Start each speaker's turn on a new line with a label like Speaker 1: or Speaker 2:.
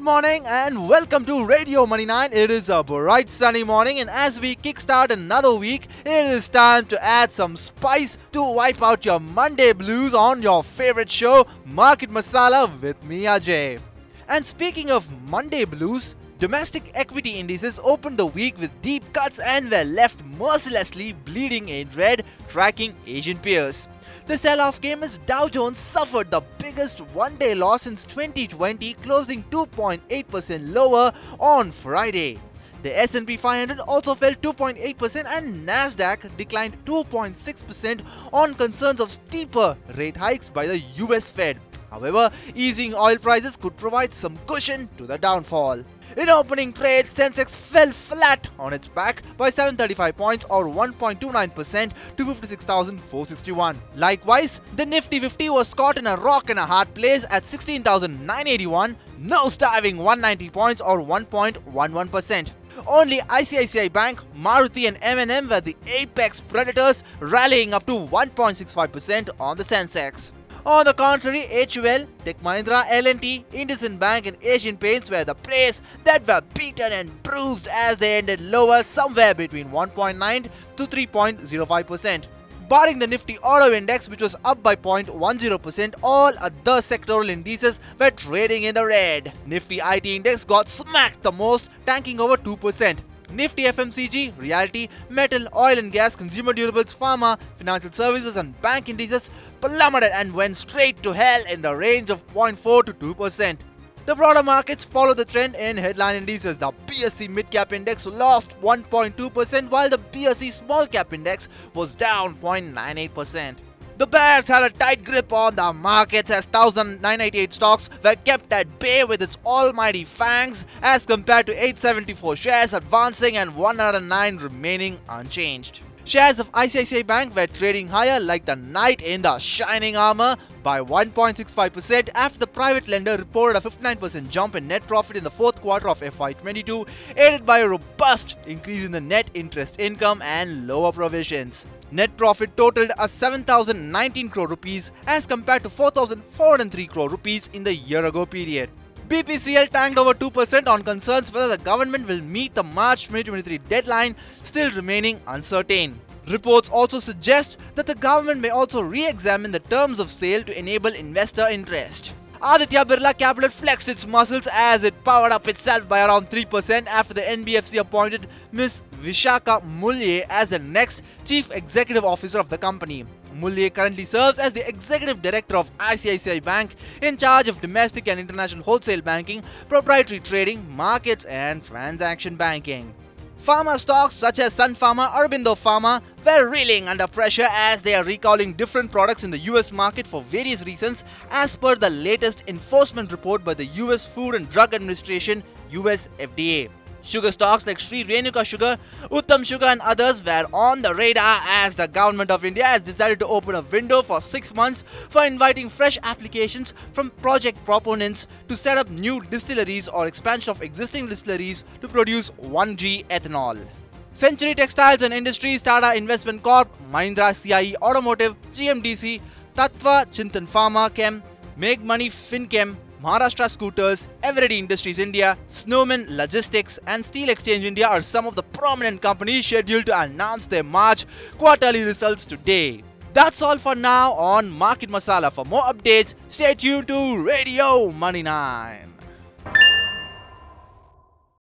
Speaker 1: Good morning and welcome to Radio Money 9. It is a bright sunny morning and as we kickstart another week, it is time to add some spice to wipe out your Monday blues on your favorite show, Market Masala with me Ajay. And speaking of Monday blues, domestic equity indices opened the week with deep cuts and were left mercilessly bleeding in red, tracking Asian peers. The sell-off came as Dow Jones suffered the biggest one-day loss since 2020, closing 2.8% lower on Friday. The S&P 500 also fell 2.8% and Nasdaq declined 2.6% on concerns of steeper rate hikes by the US Fed. However, easing oil prices could provide some cushion to the downfall. In opening trade, Sensex fell flat on its back by 735 points or 1.29% to 56,461. Likewise, the Nifty 50 was caught in a rock and a hard place at 16,981, nose diving 190 points or 1.11%. Only ICICI Bank, Maruti and M&M were the apex predators, rallying up to 1.65% on the Sensex. On the contrary, HUL, Tech Mahindra, L&T, IndusInd Bank and Asian Paints were the plays that were beaten and bruised as they ended lower somewhere between 1.9 to 3.05%. Barring the Nifty Auto Index, which was up by 0.10%, all other sectoral indices were trading in the red. Nifty IT Index got smacked the most, tanking over 2%. Nifty FMCG, Realty, Metal, Oil and Gas, Consumer Durables, Pharma, Financial Services and Bank indices plummeted and went straight to hell in the range of 0.4 to 2%. The broader markets followed the trend in headline indices. The BSE Mid Cap Index lost 1.2% while the BSE Small Cap Index was down 0.98%. The bears had a tight grip on the markets as 1,988 stocks were kept at bay with its almighty fangs as compared to 874 shares advancing and 109 remaining unchanged. Shares of ICICI Bank were trading higher like the knight in the shining armor by 1.65% after the private lender reported a 59% jump in net profit in the fourth quarter of FY22, aided by a robust increase in the net interest income and lower provisions. Net profit totaled a 7,019 crore rupees as compared to 4,403 crore rupees in the year ago period. BPCL tanked over 2% on concerns whether the government will meet the March 2023 deadline, still remaining uncertain. Reports also suggest that the government may also re examine the terms of sale to enable investor interest. Aditya Birla Capital flexed its muscles as it powered up itself by around 3% after the NBFC appointed Ms. Vishakha Mulye as the next Chief Executive Officer of the company. Mulye currently serves as the Executive Director of ICICI Bank in charge of domestic and international wholesale banking, proprietary trading, markets, and transaction banking. Pharma stocks such as Sun Pharma, Aurobindo Pharma were reeling under pressure as they are recalling different products in the US market for various reasons as per the latest enforcement report by the US Food and Drug Administration US FDA. Sugar stocks like Shree Renuka Sugar, Uttam Sugar and others were on the radar as the government of India has decided to open a window for 6 months for inviting fresh applications from project proponents to set up new distilleries or expansion of existing distilleries to produce 1G ethanol. Century Textiles and Industries, Tata Investment Corp, Mahindra CIE Automotive, GMDC, Tatva Chintan Pharma Chem, Meghmani FinChem, Maharashtra Scooters, Eveready Industries India, Snowman Logistics, and Steel Exchange India are some of the prominent companies scheduled to announce their March quarterly results today. That's all for now on Market Masala. For more updates, stay tuned to Radio Money 9.